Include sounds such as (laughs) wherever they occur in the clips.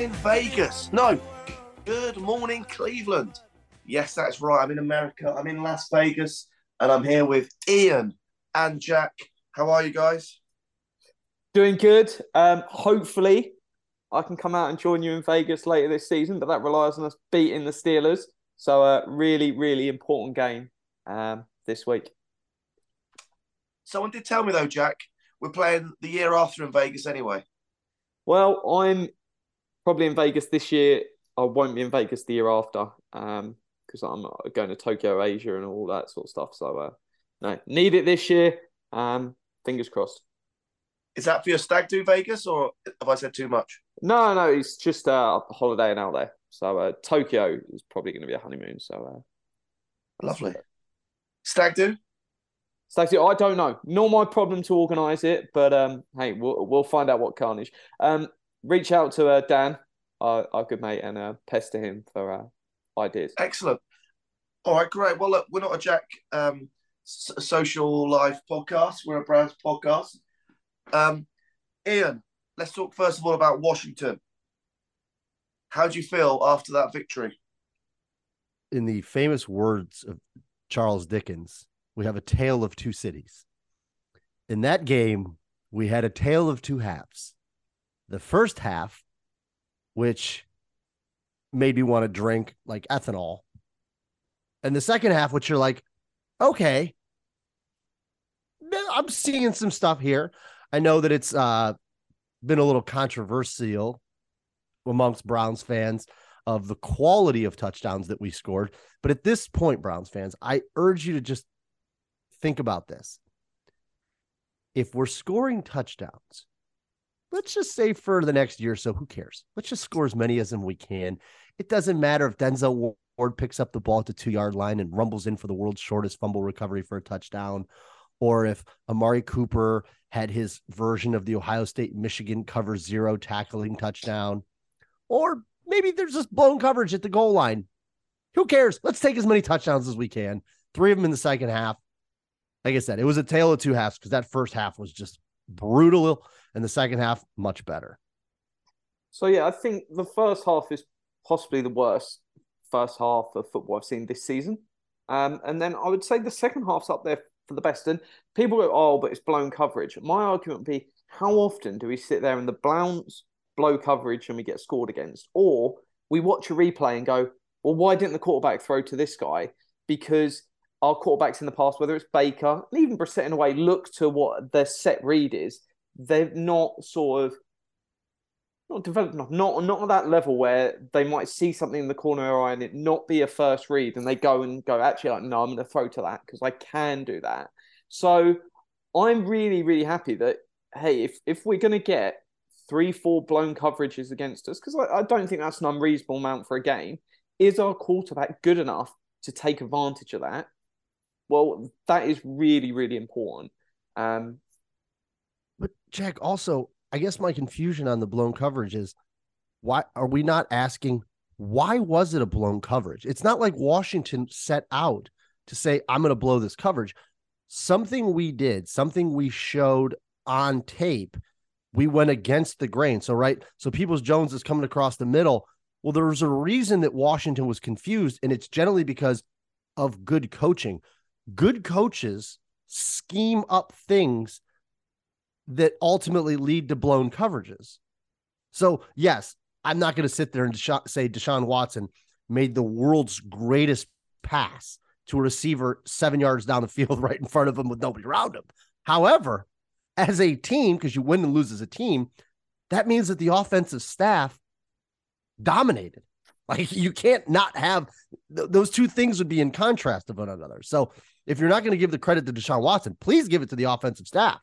Morning, Vegas. No, good morning, Cleveland. Yes, that's right. I'm in America. I'm in Las Vegas, and I'm here with Ian and Jack. How are you guys? Doing good. Um, hopefully, I can come out and join you in Vegas later this season, but that relies on us beating the Steelers. So, a uh, really, really important game um, this week. Someone did tell me though, Jack, we're playing the year after in Vegas anyway. Well, I'm probably in Vegas this year. I won't be in Vegas the year after because um, I'm going to Tokyo, Asia, and all that sort of stuff. So, uh, no, need it this year. Um, fingers crossed. Is that for your stag do Vegas, or have I said too much? No, no, it's just uh, a holiday and out there. So uh, Tokyo is probably going to be a honeymoon. So uh, lovely. Stag do. Stag do. I don't know. Not my problem to organise it, but um, hey, we'll we'll find out what carnage. Um, reach out to uh, Dan, our, our good mate, and uh, pester him for uh, ideas. Excellent. All right, great. Well, look, we're not a Jack um, social life podcast. We're a Browns podcast. Um, Ian, let's talk first of all about Washington. How do you feel after that victory? In the famous words of Charles Dickens, we have a tale of two cities. In that game, we had a tale of two halves. The first half, which made me want to drink like ethanol, and the second half, which you're like, okay, I'm seeing some stuff here. I know that it's uh, been a little controversial amongst Browns fans of the quality of touchdowns that we scored. But at this point, Browns fans, I urge you to just think about this. If we're scoring touchdowns, let's just say for the next year or so, who cares? Let's just score as many as we can. It doesn't matter if Denzel Ward picks up the ball at the two yard line and rumbles in for the world's shortest fumble recovery for a touchdown, or if Amari Cooper had his version of the Ohio State Michigan cover zero tackling touchdown, or maybe there's just blown coverage at the goal line. Who cares? Let's take as many touchdowns as we can. Three of them in the second half. Like I said, it was a tale of two halves because that first half was just brutal, and the second half much better. So yeah, I think the first half is possibly the worst first half of football I've seen this season. Um, and then I would say the second half's up there for the best. And people go, oh, but it's blown coverage. My argument would be, how often do we sit there in the Browns blow coverage and we get scored against? Or we watch a replay and go, well, why didn't the quarterback throw to this guy? Because our quarterbacks in the past, whether it's Baker, and even Brissett in a way, look to what their set read is. They're not sort of not developed enough, not not at that level where they might see something in the corner of their eye and it not be a first read, and they go and go actually like no, I'm going to throw to that because I can do that. So I'm really really happy that hey, if if we're going to get three four blown coverages against us, because I, I don't think that's an unreasonable amount for a game, is our quarterback good enough to take advantage of that? Well, that is really really important. Um, Jack, also I guess my confusion on the blown coverage is why are we not asking why was it a blown coverage? It's not like Washington set out to say, I'm going to blow this coverage. Something we did, something we showed on tape, we went against the grain. So, right. So, Peoples Jones is coming across the middle. Well, there was a reason that Washington was confused, and it's generally because of good coaching. Good coaches scheme up things that ultimately lead to blown coverages. So, yes, I'm not going to sit there and say Deshaun Watson made the world's greatest pass to a receiver seven yards down the field (laughs) right in front of him with nobody around him. However, as a team, because you win and lose as a team, that means that the offensive staff dominated. (laughs) Like you can't not have th- those two things would be in contrast of one another. So if you're not going to give the credit to Deshaun Watson, please give it to the offensive staff.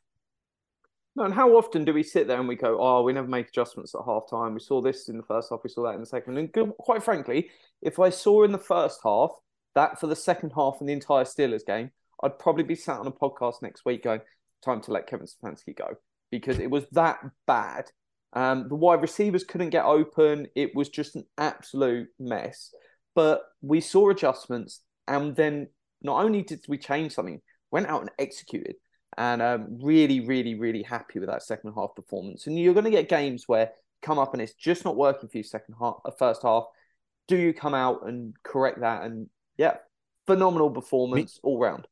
No, and how often do we sit there and we go, "Oh, we never make adjustments at half time. We saw this in the first half, we saw that in the second. And quite frankly, if I saw in the first half that for the second half and the entire Steelers game, I'd probably be sat on a podcast next week going, "Time to let Kevin Stefanski go," because it was that bad. Um, the wide receivers couldn't get open. It was just an absolute mess. But we saw adjustments, and then not only did we change something, went out and executed and um, really, really, really happy with that second half performance. And you're going to get games where come up and it's just not working for you second half, uh, first half. Do you come out and correct that? And yeah, phenomenal performance all round.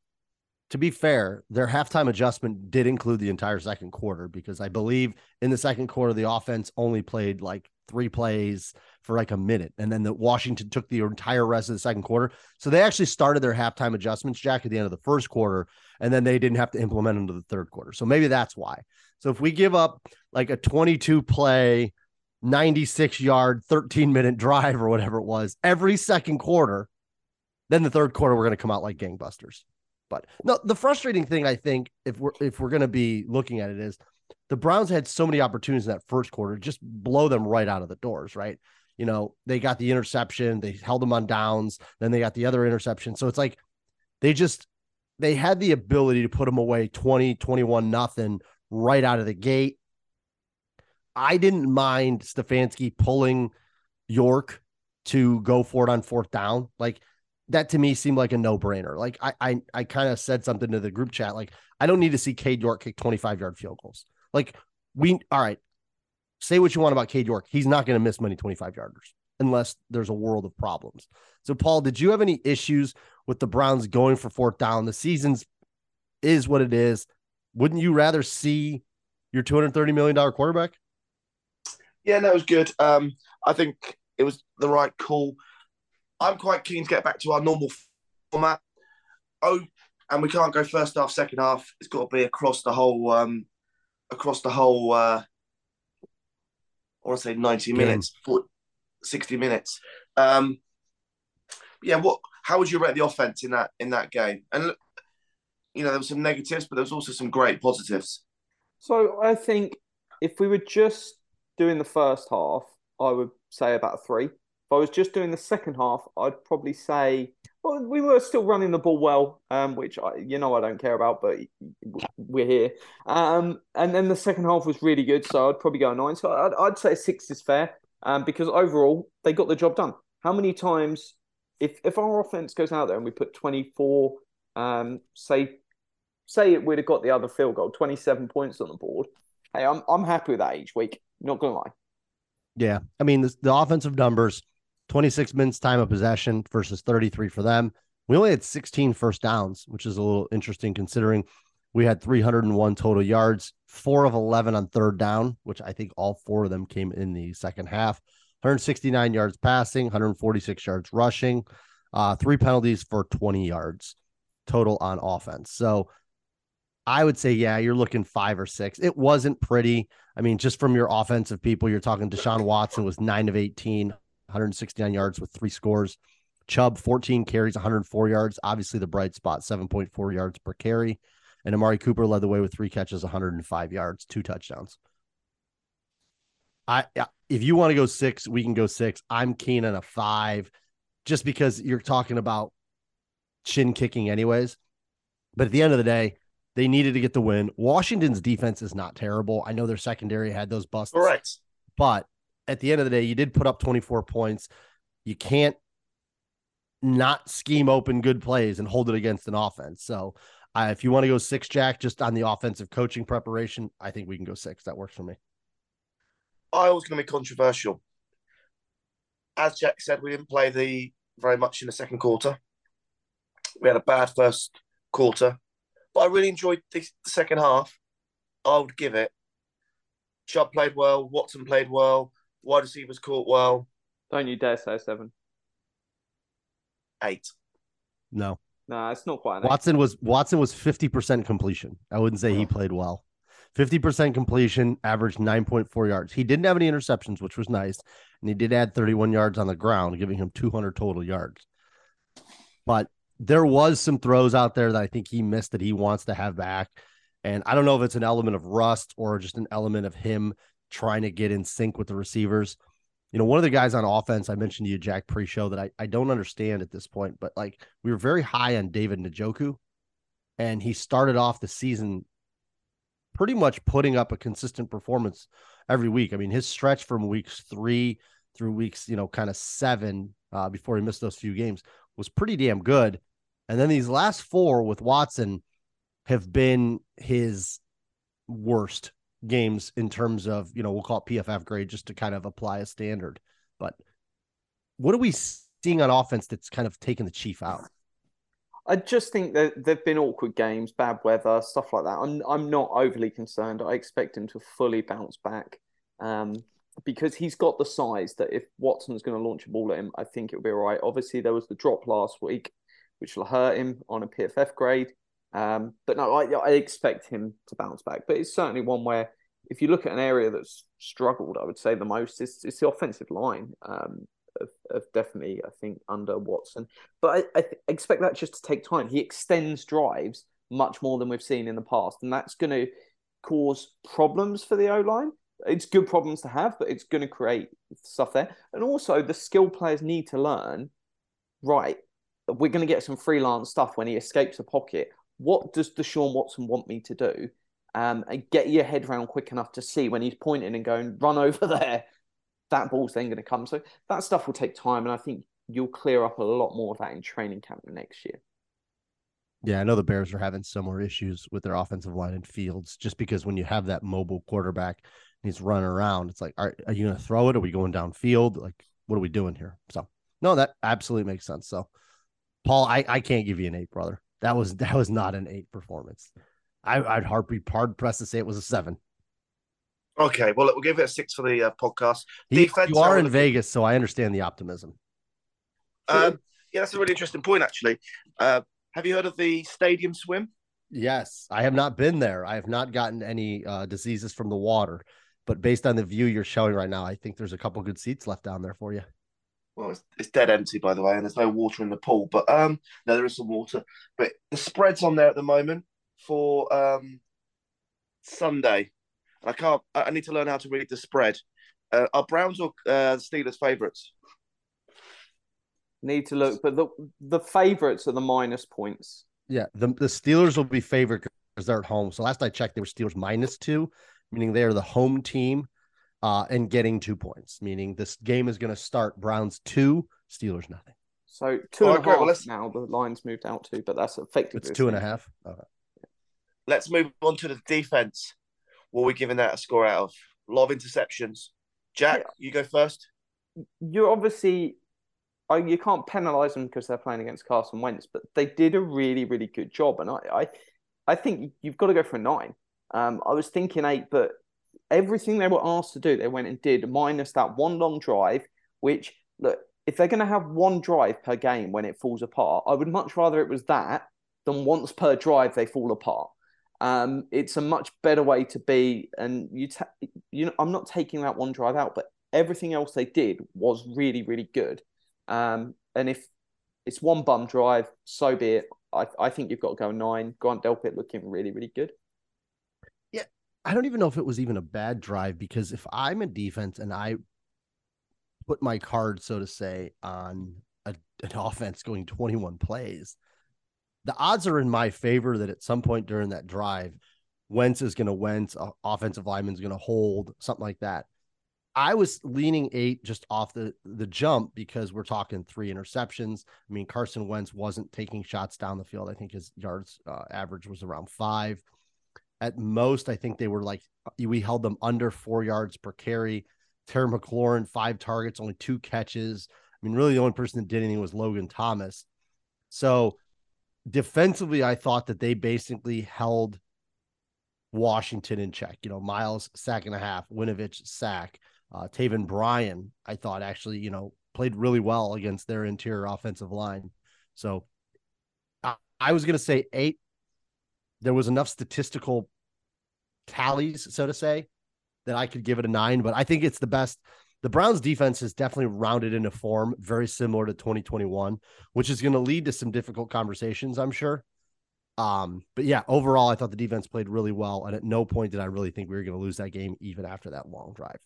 to be fair, their halftime adjustment did include the entire second quarter because I believe in the second quarter the offense only played like three plays for like a minute, and then the Washington took the entire rest of the second quarter. So they actually started their halftime adjustments, Jack, at the end of the first quarter, and then they didn't have to implement them to the third quarter. So maybe that's why. So if we give up like a 22 play, 96 yard, 13 minute drive or whatever it was every second quarter, then the third quarter we're going to come out like gangbusters. But no, the frustrating thing I think if we're if we're gonna be looking at it is the Browns had so many opportunities in that first quarter, just blow them right out of the doors, right? You know, they got the interception, they held them on downs, then they got the other interception. So it's like they just they had the ability to put them away 20, 21 nothing right out of the gate. I didn't mind Stefanski pulling York to go for it on fourth down. Like that to me seemed like a no brainer. Like I I, I kind of said something to the group chat. Like I don't need to see Cade York kick 25 yard field goals. Like we all right. Say what you want about Cade York. He's not going to miss many 25 yarders unless there's a world of problems. So Paul, did you have any issues with the Browns going for fourth down? The season's is what it is. Wouldn't you rather see your 230 million dollar quarterback? Yeah, no, was good. Um, I think it was the right call. I'm quite keen to get back to our normal format. Oh, and we can't go first half, second half. It's got to be across the whole, um, across the whole. Uh, I want to say 90 Game. minutes, 40, 60 minutes. Um, yeah, what? How would you rate the offense in that in that game? And you know, there were some negatives, but there was also some great positives. So I think if we were just doing the first half, I would say about a three. If I was just doing the second half, I'd probably say well, we were still running the ball well, um, which I, you know I don't care about, but we're here. Um, and then the second half was really good, so I'd probably go nine. So I'd, I'd say six is fair, um, because overall they got the job done. How many times, if if our offense goes out there and we put twenty four, um, say say it would have got the other field goal, twenty seven points on the board. Hey, I'm I'm happy with that each week. Not gonna lie. Yeah. I mean, the, the offensive numbers 26 minutes time of possession versus 33 for them. We only had 16 first downs, which is a little interesting considering we had 301 total yards, four of 11 on third down, which I think all four of them came in the second half. 169 yards passing, 146 yards rushing, uh, three penalties for 20 yards total on offense. So I would say, yeah, you're looking five or six. It wasn't pretty. I mean, just from your offensive people, you're talking Deshaun Watson was nine of 18, 169 yards with three scores. Chubb, 14 carries, 104 yards. Obviously, the bright spot, 7.4 yards per carry. And Amari Cooper led the way with three catches, 105 yards, two touchdowns. I if you want to go six, we can go six. I'm keen on a five, just because you're talking about chin kicking, anyways. But at the end of the day, they needed to get the win. Washington's defense is not terrible. I know their secondary had those busts, Correct. but at the end of the day, you did put up 24 points. You can't not scheme open good plays and hold it against an offense. So, uh, if you want to go six, Jack, just on the offensive coaching preparation, I think we can go six. That works for me. I was going to be controversial. As Jack said, we didn't play the very much in the second quarter. We had a bad first quarter, but I really enjoyed the, second half. I would give it. Chubb played well. Watson played well. Wide receivers caught well. Don't you dare say seven. Eight. No, Nah, it's not quite an eight. Watson was Watson was 50% completion. I wouldn't say he oh. played well. 50% completion, averaged 9.4 yards. He didn't have any interceptions, which was nice. And he did add 31 yards on the ground, giving him 200 total yards. But there was some throws out there that I think he missed that he wants to have back. And I don't know if it's an element of rust or just an element of him trying to get in sync with the receivers. You know, one of the guys on offense, I mentioned to you, Jack, pre show that I, I don't understand at this point, but like we were very high on David Njoku, and he started off the season pretty much putting up a consistent performance every week. I mean, his stretch from weeks three through weeks, you know, kind of seven uh, before he missed those few games was pretty damn good. And then these last four with Watson have been his worst games in terms of, you know, we'll call it PFF grade just to kind of apply a standard. But what are we seeing on offense that's kind of taken the chief out? I just think that there've been awkward games, bad weather, stuff like that. I'm I'm not overly concerned. I expect him to fully bounce back. Um, because he's got the size that if Watson's going to launch a ball at him, I think it'll be all right. Obviously, there was the drop last week, which will hurt him on a PFF grade. Um, but no, I, I expect him to bounce back. But it's certainly one where, if you look at an area that's struggled, I would say the most is it's the offensive line. Um, of, of, definitely, I think under Watson. But I, I th- expect that just to take time. He extends drives much more than we've seen in the past, and that's going to cause problems for the O line it's good problems to have, but it's going to create stuff there. And also, the skill players need to learn. Right, we're going to get some freelance stuff when he escapes a pocket. What does the Deshaun Watson want me to do? Um, and get your head around quick enough to see when he's pointing and going, run over (laughs) there. That ball's then going to come. So that stuff will take time, and I think you'll clear up a lot more of that in training camp next year. Yeah, I know the Bears are having similar issues with their offensive line and fields, just because when you have that mobile quarterback, and he's running around. It's like, are, are you going to throw it? Are we going downfield? Like, what are we doing here? So, no, that absolutely makes sense. So, Paul, I, I can't give you an eight, brother. That was that was not an eight performance. I, I'd hard be hard pressed to say it was a seven. Okay, well, we'll give it a six for the uh, podcast. He, Defense, you are in Vegas, so I understand the optimism. Um, yeah, that's a really interesting point, actually. Uh, have you heard of the stadium swim? Yes, I have not been there. I have not gotten any uh, diseases from the water but based on the view you're showing right now, I think there's a couple good seats left down there for you. Well, it's, it's, dead empty, by the way, and there's no water in the pool. But um, no, there is some water. But the spread's on there at the moment for um Sunday. and I can't. I need to learn how to read the spread. Uh, are Browns or uh, Steelers favourites? Need to look, but the the favourites are the minus points. Yeah, the the Steelers will be favored because they're at home. So last I checked, they were Steelers minus two, meaning they are the home team uh, and getting two points, meaning this game is going to start Browns two, Steelers nothing. So two and a half well, now the line's moved out to, but that's effectively it's two and a half. Okay. Let's move on to the defense. What are we giving that a score out of? A lot of interceptions. Jack, yeah. you go first. You're obviously you can't penalise them because they're playing against Carson Wentz, but they did a really, really good job, and I, I, I think you've got to go for a nine. Um, I was thinking eight, but everything they were asked to do, they went and did, minus that one long drive, which, look, if they're going to have one drive per game when it falls apart, I would much rather it was that than once per drive they fall apart. Um, it's a much better way to be. And you, ta- you know, I'm not taking that one drive out, but everything else they did was really, really good. Um, and if it's one bum drive, so be it. I, I think you've got to go nine. Grant Delpit looking really, really good. I don't even know if it was even a bad drive because if I'm a defense and I put my card, so to say, on a, an (laughs) offense going 21 plays, the odds are in my favor that at some point during that drive, Wentz is going to Wentz, offensive lineman is going to hold, something like that. I was leaning eight just off the the jump because we're talking three interceptions. I mean, Carson Wentz wasn't taking shots down the field. I think his yards uh, average was around five. At most, I think they were like we held them under four yards per carry. Terry McLaurin, five targets, only two catches. I mean, really, the only person that did anything was Logan Thomas. So defensively, I thought that they basically held Washington in check. You know, Myles sack and a half, Winovich sack, uh, Taven Bryan. I thought actually, you know, played really well against their interior offensive line. So I, I was going to say eight there was enough statistical tallies, so to say, that I could give it a nine. But I think it's the best, the Browns defense is definitely rounded into form, very similar to 2021, which is going to lead to some difficult conversations, I'm sure. Um, but yeah, overall, I thought the defense played really well. And at no point did I really think we were going to lose that game, even after that long drive.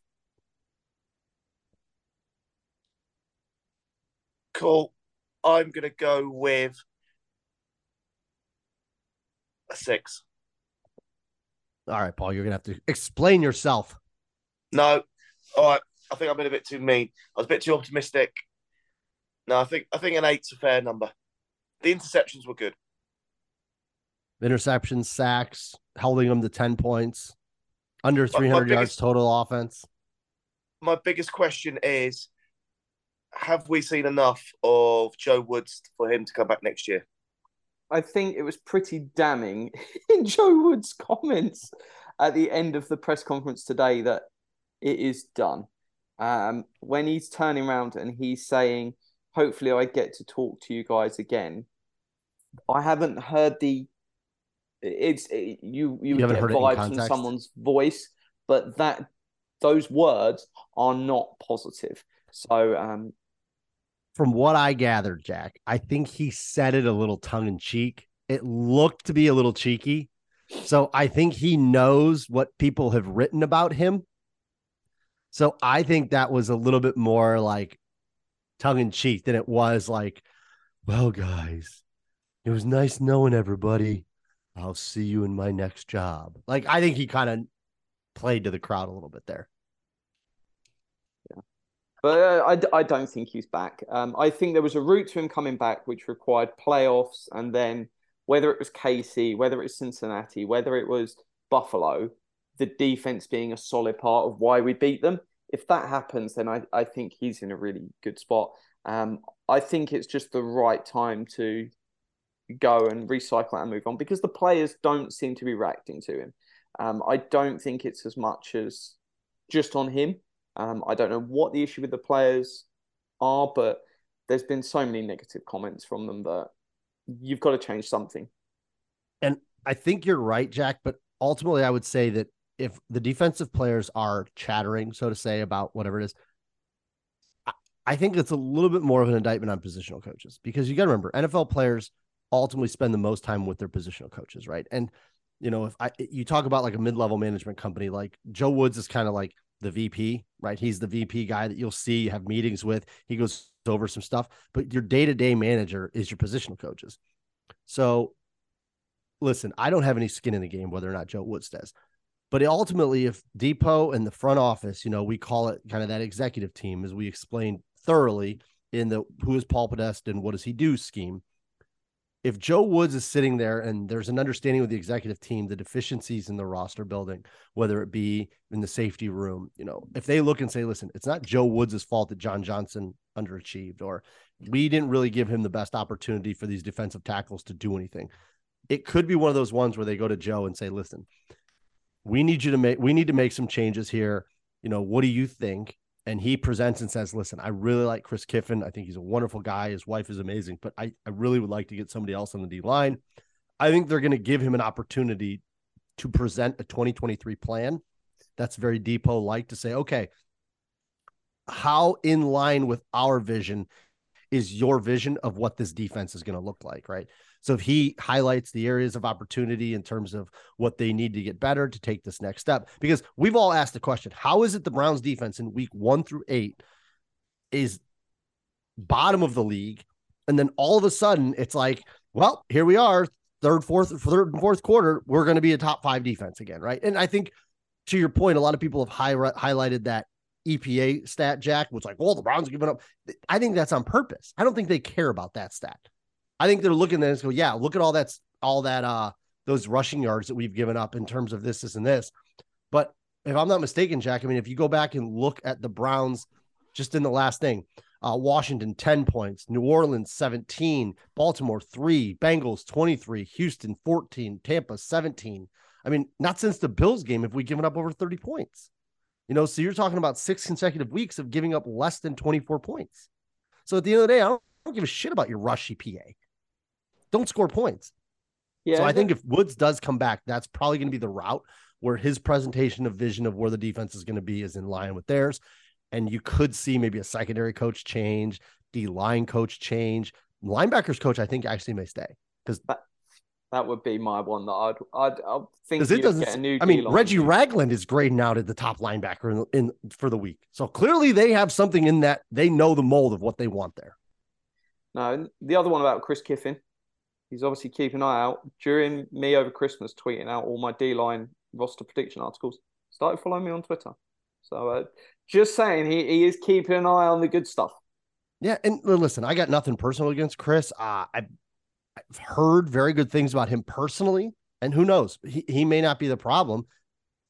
Cool. I'm going to go with a six. All right, Paul, you're going to have to explain yourself. No. All right. I think I've been a bit too mean. I was a bit too optimistic. No, I think I think an eight's a fair number. The interceptions were good. Interceptions, sacks, holding them to 10 points, under 300 yards total offense. My biggest question is have we seen enough of Joe Woods for him to come back next year? I think it was pretty damning (laughs) in Joe Wood's comments at the end of the press conference today that it is done. Um, when he's turning around and he's saying, "Hopefully, I get to talk to you guys again." I haven't heard the. It's it, you. You, You get heard it in vibes from someone's voice, but that those words are not positive. So, um, From what I gathered, Jack, I think he said it a little tongue in cheek. It looked to be a little cheeky. So I think he knows what people have written about him. So I think that was a little bit more like tongue in cheek than it was like, well, guys, it was nice knowing everybody. I'll see you in my next job. Like, I think he kind of played to the crowd a little bit there. But I, I, I don't think he's back. Um, I think there was a route to him coming back, which required playoffs, and then whether it was KC, whether it was Cincinnati, whether it was Buffalo, the defense being a solid part of why we beat them. If that happens, then I, I think he's in a really good spot. Um, I think it's just the right time to go and recycle and move on because the players don't seem to be reacting to him. Um, I don't think it's as much as just on him. Um, I don't know what the issue with the players are, but there's been so many negative comments from them that you've got to change something. And I think you're right, Jack. But ultimately, I would say that if the defensive players are chattering, so to say, about whatever it is, I- I think it's a little bit more of an indictment on positional coaches because you got to remember NFL players ultimately spend the most time with their positional coaches, right? And you know, if I you talk about like a mid-level management company, like Joe Woods is kind of like the VP, right? He's the VP guy that you'll see you have meetings with. He goes over some stuff, but your day-to-day manager is your positional coaches. So listen, I don't have any skin in the game whether or not Joe Woods does. But ultimately, if Depot and the front office, you know, we call it kind of that executive team, as we explained thoroughly in the who is Paul Podesta and what does he do scheme. If Joe Woods is sitting there and there's an understanding with the executive team, the deficiencies in the roster building, whether it be in the safety room, you know, if they look and say, listen, it's not Joe Woods' fault that John Johnson underachieved, or we didn't really give him the best opportunity for these defensive tackles to do anything. It could be one of those ones where they go to Joe and say, listen, we need you to make we need to make some changes here. You know, what do you think? And he presents and says, Listen, I really like Chris Kiffin. I think he's a wonderful guy. His wife is amazing, but I, I really would like to get somebody else on the D line. I think they're going to give him an opportunity to present a 2023 plan. That's very depot like to say, okay, how in line with our vision is your vision of what this defense is going to look like, right? So if he highlights the areas of opportunity in terms of what they need to get better to take this next step, because we've all asked the question, how is it the Browns defense in week one through eight is bottom of the league? And then all of a sudden it's like, well, here we are, third, fourth, third and fourth quarter, we're going to be a top five defense again, right? And I think to your point, a lot of people have high, highlighted that EPA stat, Jack, was like, well, the Browns are giving up. I think that's on purpose. I don't think they care about that stat. I think they're looking at and go, yeah, look at all that's all that uh those rushing yards that we've given up in terms of this, this, and this. But if I'm not mistaken, Jack, I mean, if you go back and look at the Browns just in the last thing, uh, Washington 10 points, New Orleans 17, Baltimore 3, Bengals 23, Houston 14, Tampa 17. I mean, not since the Bills game have we given up over 30 points. You know, so you're talking about six consecutive weeks of giving up less than 24 points. So at the end of the day, I don't, I don't give a shit about your rush EPA. Don't score points. Yeah, so I think if Woods does come back, that's probably going to be the route where his presentation of vision of where the defense is going to be is in line with theirs. and you could see maybe a secondary coach change, D line coach change, linebackers coach. I think actually may stay because That would be my one that I'd I'd, I'd think because it doesn't. get a new I mean. Reggie Ragland is grading out at the top linebacker in, in for the week, so clearly they have something in that they know the mold of what they want there. No, the other one about Chris Kiffin. He's obviously keeping an eye out. During me over Christmas tweeting out all my D line roster prediction articles, started following me on Twitter. So uh, just saying, he, he is keeping an eye on the good stuff. Yeah, and listen, I got nothing personal against Chris. Uh, I, I've heard very good things about him personally, and who knows, he he may not be the problem.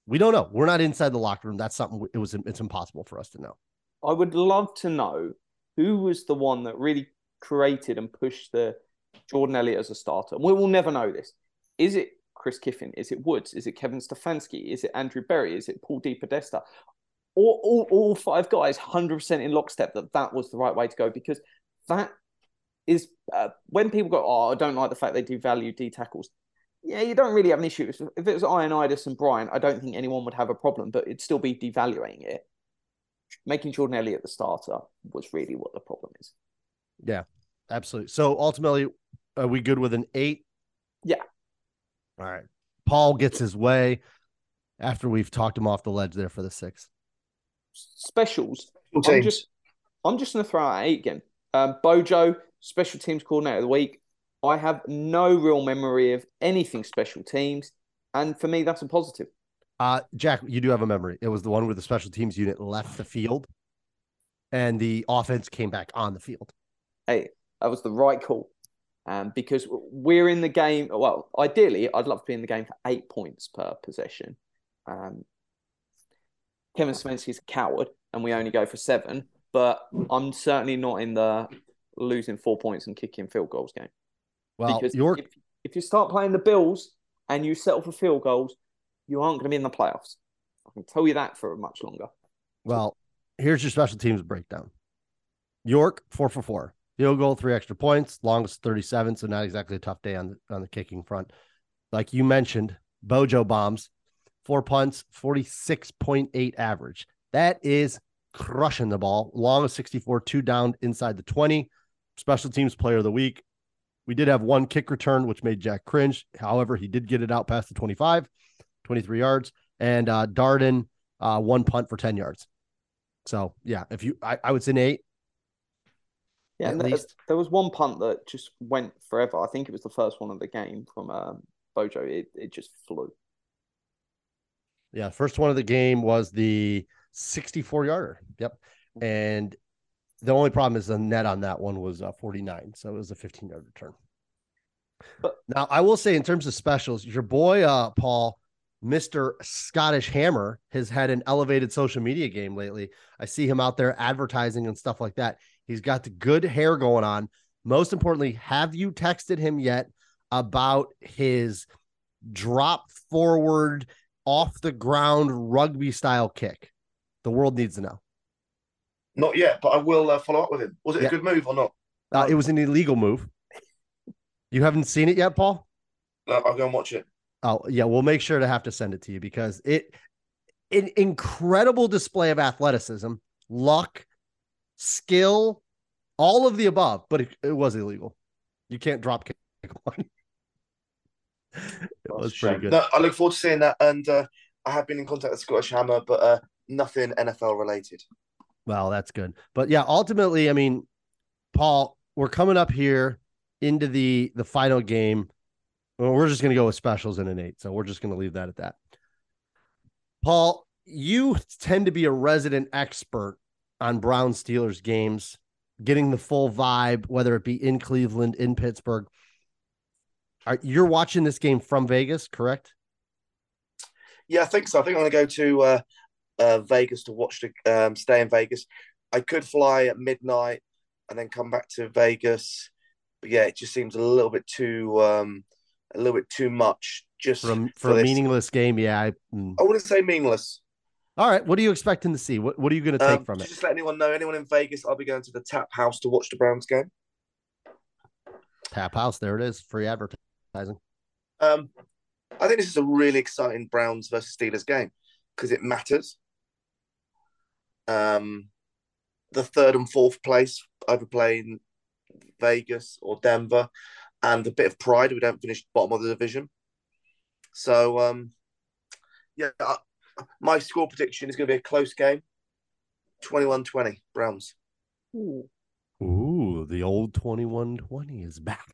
We don't know. We're not inside the locker room. That's something it was it's impossible for us to know. I would love to know who was the one that really created and pushed the Jordan Elliott as a starter. And We will never know this. Is it Chris Kiffin? Is it Woods? Is it Kevin Stefanski? Is it Andrew Berry? Is it Paul DePodesta? All, all, all five guys 100% in lockstep that that was the right way to go because that is uh, when people go, oh, I don't like the fact they do value D tackles. Yeah, you don't really have an issue. If it was Ionitis and Bryant, I don't think anyone would have a problem, but it'd still be devaluing it. Making Jordan Elliott the starter was really what the problem is. Yeah, absolutely. So ultimately, are we good with an eight? Yeah. All right. Paul gets his way after we've talked him off the ledge there for the six. Specials. Special I'm just, I'm just going to throw out eight again. Um, Bojo, special teams coordinator of the week. I have no real memory of anything special teams, and for me, that's a positive. Uh, Jack, you do have a memory. It was the one where the special teams unit left the field and the offense came back on the field. Hey, that was the right call. Um, because we're in the game. Well, ideally, I'd love to be in the game for eight points per possession. Um, Kevin Stefanski's a coward, and we only go for seven. But I'm certainly not in the losing four points and kicking field goals game. Well, because York, if, if you start playing the Bills and you settle for field goals, you aren't going to be in the playoffs. I can tell you that for much longer. well, here's your special teams breakdown. York, four for four. Field goal, three extra points, longest 37, so not exactly a tough day on the on the kicking front. Like you mentioned, Bojo bombs, four punts, 46.8 average. That is crushing the ball. Long of 64, two down inside the 20. Special teams player of the week. We did have one kick return, which made Jack cringe. However, he did get it out past the 25, 23 yards. And uh, Darden, uh, one punt for 10 yards. So, yeah, if you, I, I would say eight. Yeah, At there, least. there was one punt that just went forever. I think it was the first one of the game from um, Bojo. It, it just flew. Yeah, first one of the game was the 64 yarder. Yep. And the only problem is the net on that one was uh, 49. So it was a 15 yard return. But- now I will say, in terms of specials, your boy, uh, Paul, Mr. Scottish Hammer, has had an elevated social media game lately. I see him out there advertising and stuff like that. He's got the good hair going on. Most importantly, have you texted him yet about his drop forward off the ground rugby style kick? The world needs to know. Not yet, but I will uh, follow up with him. Was it Yeah. a good move or not? Uh, it was an illegal move. You haven't seen it yet, Paul? No, I'll go and watch it. Oh, yeah. We'll make sure to have to send it to you because it an incredible display of athleticism, luck, skill, all of the above, but it, it was illegal. You can't drop kick (laughs) one. it was pretty good. No, I look forward to seeing that, and uh, I have been in contact with Scottish Hammer, but uh, nothing NFL related. Well, that's good. But yeah, ultimately, I mean, Paul, we're coming up here into the the final game. Well, we're just going to go with specials in an eight, so we're just going to leave that at that. Paul, you tend to be a resident expert on Brown Steelers games, getting the full vibe, whether it be in Cleveland, in Pittsburgh. Are, you're watching this game from Vegas, correct? Yeah, I think so. I think I'm going to go to uh, uh, Vegas to watch the um, stay in Vegas. I could fly at midnight and then come back to Vegas, but yeah, it just seems a little bit too um, a little bit too much just For, a- for, for a meaningless game, yeah. I, mm. I wouldn't say meaningless. All right, what are you expecting to see? What What are you going to take Um, from it? Just let anyone know. Anyone in Vegas, I'll be going to the Tap House to watch the Browns game. Tap House, there it is, free advertising. Um, I think this is a really exciting Browns versus Steelers game because it matters. um, the third and fourth place, either playing Vegas or Denver, and a bit of pride. We don't finish bottom of the division. So, um, yeah, I, my score prediction is going to be a close game 21 20, Browns. Ooh. Ooh, the old 2120 is back.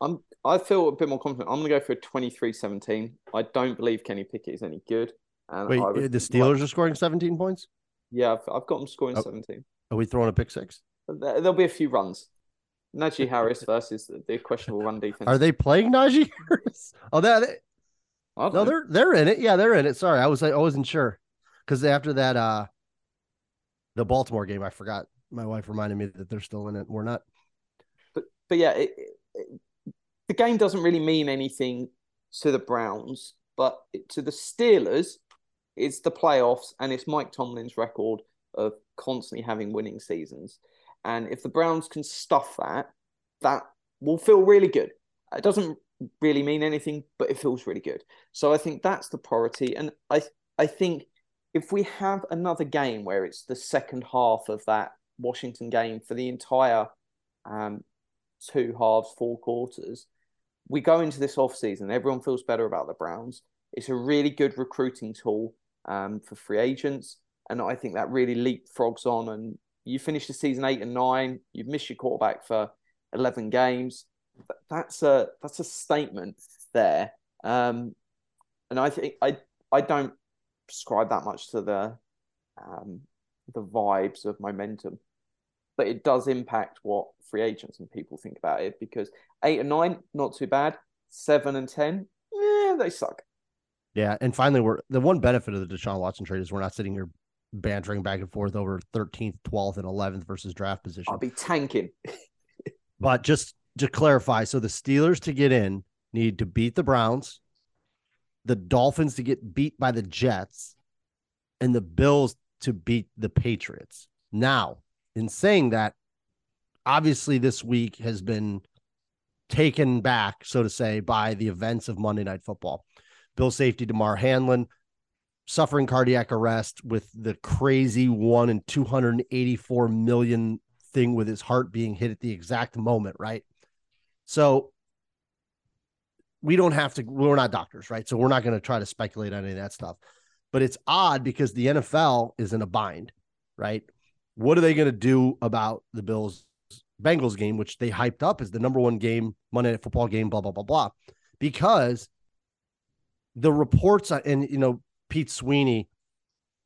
I'm. I feel a bit more confident. I'm going to go for a 23-17. I don't believe Kenny Pickett is any good. And Wait, would uh, the like- Steelers are scoring 17 points? Yeah, I've, I've got them scoring Oh. 17. Are we throwing a pick six? There, there'll be a few runs. Najee Harris (laughs) versus the, the questionable run defense. Are they playing Najee Harris? Oh, that No, they're they're in it. Yeah, they're in it. Sorry, I was I wasn't sure because after that, uh, the Baltimore game, I forgot. My wife reminded me that they're still in it. We're not. but but yeah, it, it, the game doesn't really mean anything to the Browns, but to the Steelers, it's the playoffs and it's Mike Tomlin's record of constantly having winning seasons. And if the Browns can stuff that, that will feel really good. It doesn't really mean anything, but it feels really good. So I think that's the priority. And I I think if we have another game where it's the second half of that Washington game for the entire um, two halves, four quarters, we go into this off season. Everyone feels better about the Browns. It's a really good recruiting tool um, for free agents, and I think that really leapfrogs on. And you finish the season eight and nine. You've missed your quarterback for eleven games. Th- That's a that's a statement there. Um, and I think I I don't prescribe that much to the um, the vibes of momentum, but it does impact what free agents and people think about it because eight and nine not too bad, seven and ten, yeah, they suck. Yeah, and finally, we're the one benefit of the Deshaun Watson trade is we're not sitting here bantering back and forth over 13th, 12th, and 11th versus draft position. I'll be tanking. (laughs) But just to clarify, so the Steelers to get in need to beat the Browns, the Dolphins to get beat by the Jets, and the Bills to beat the Patriots. Now, in saying that, obviously this week has been taken back, so to say, by the events of Monday Night Football. Bill safety Damar Hamlin suffering cardiac arrest with the crazy one in 284 million thing with his heart being hit at the exact moment, right? So we don't have to, we're not doctors, right? So we're not going to try to speculate on any of that stuff. But it's odd because the NFL is in a bind, right? What are they going to do about the Bills Bengals game, which they hyped up as the number one game, Monday Night Football game, blah, blah, blah, blah? Because the reports, and, you know, Pete Sweeney,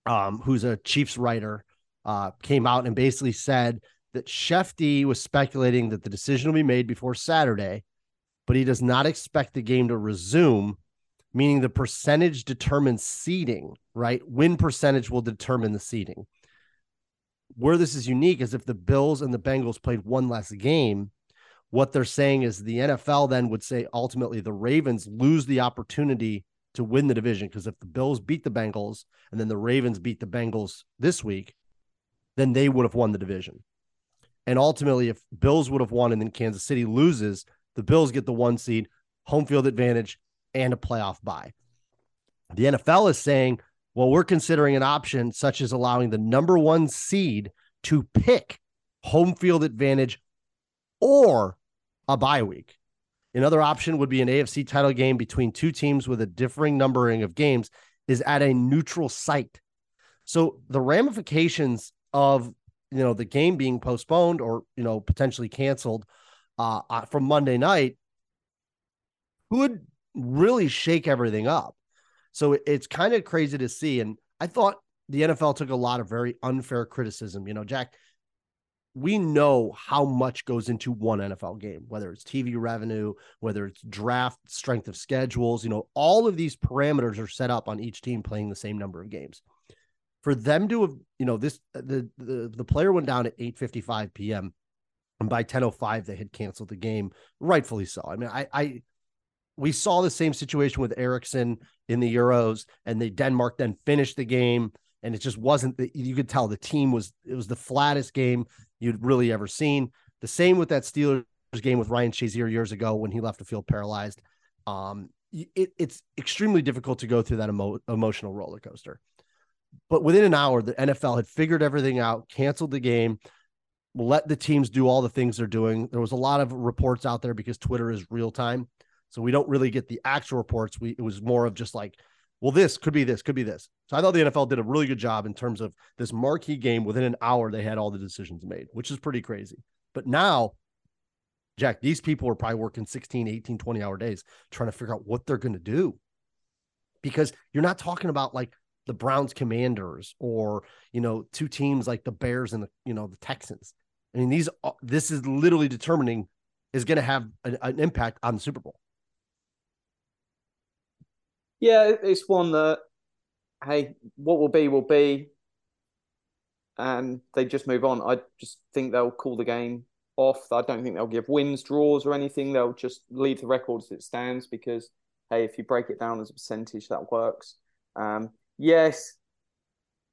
um, who's a Chiefs writer, uh, came out and basically said that Schefty was speculating that the decision will be made before Saturday, but he does not expect the game to resume, meaning the percentage determines seeding, right? Win percentage will determine the seeding. Where this is unique is if the Bills and the Bengals played one less game, what they're saying is the NFL then would say ultimately the Ravens lose the opportunity to win the division because if the Bills beat the Bengals and then the Ravens beat the Bengals this week, then they would have won the division. And ultimately, if Bills would have won and then Kansas City loses, the Bills get the one seed, home field advantage, and a playoff bye. The NFL is saying, well, we're considering an option such as allowing the number one seed to pick home field advantage or a bye week. Another option would be an AFC title game between two teams with a differing numbering of games is at a neutral site. So the ramifications of you know the game being postponed or you know potentially canceled uh, uh, from Monday night would really shake everything up. So it's kind of crazy to see. And I thought the NFL took a lot of very unfair criticism. You know, Jack, we know how much goes into one NFL game, whether it's TV revenue, whether it's draft strength of schedules, you know, all of these parameters are set up on each team playing the same number of games. For them to have, you know, this the the, the player went down at 8:55 p.m. and by 10:05 they had canceled the game, rightfully so. I mean, I I we saw the same situation with Eriksen in the Euros, and the Denmark then finished the game, and it just wasn't the, you could tell the team was it was the flattest game you'd really ever seen. The same with that Steelers game with Ryan Shazier years ago when he left the field paralyzed. Um, it, it's extremely difficult to go through that emo- emotional roller coaster. But within an hour, the NFL had figured everything out, canceled the game, let the teams do all the things they're doing. There was a lot of reports out there because Twitter is real time. So we don't really get the actual reports. We it was more of just like, well, this could be this, could be this. So I thought the NFL did a really good job in terms of this marquee game. Within an hour, they had all the decisions made, which is pretty crazy. But now, Jack, these people are probably working 16, 18, 20 hour days trying to figure out what they're going to do. Because you're not talking about like the Browns commanders or, you know, two teams like the Bears and the, you know, the Texans. I mean, these, this is literally determining is going to have an, an impact on the Super Bowl. Yeah, it's one that, hey, what will be will be, and they just move on. I just think they'll call the game off. I don't think they'll give wins, draws, or anything. They'll just leave the record as it stands because, hey, if you break it down as a percentage, that works. Um, yes,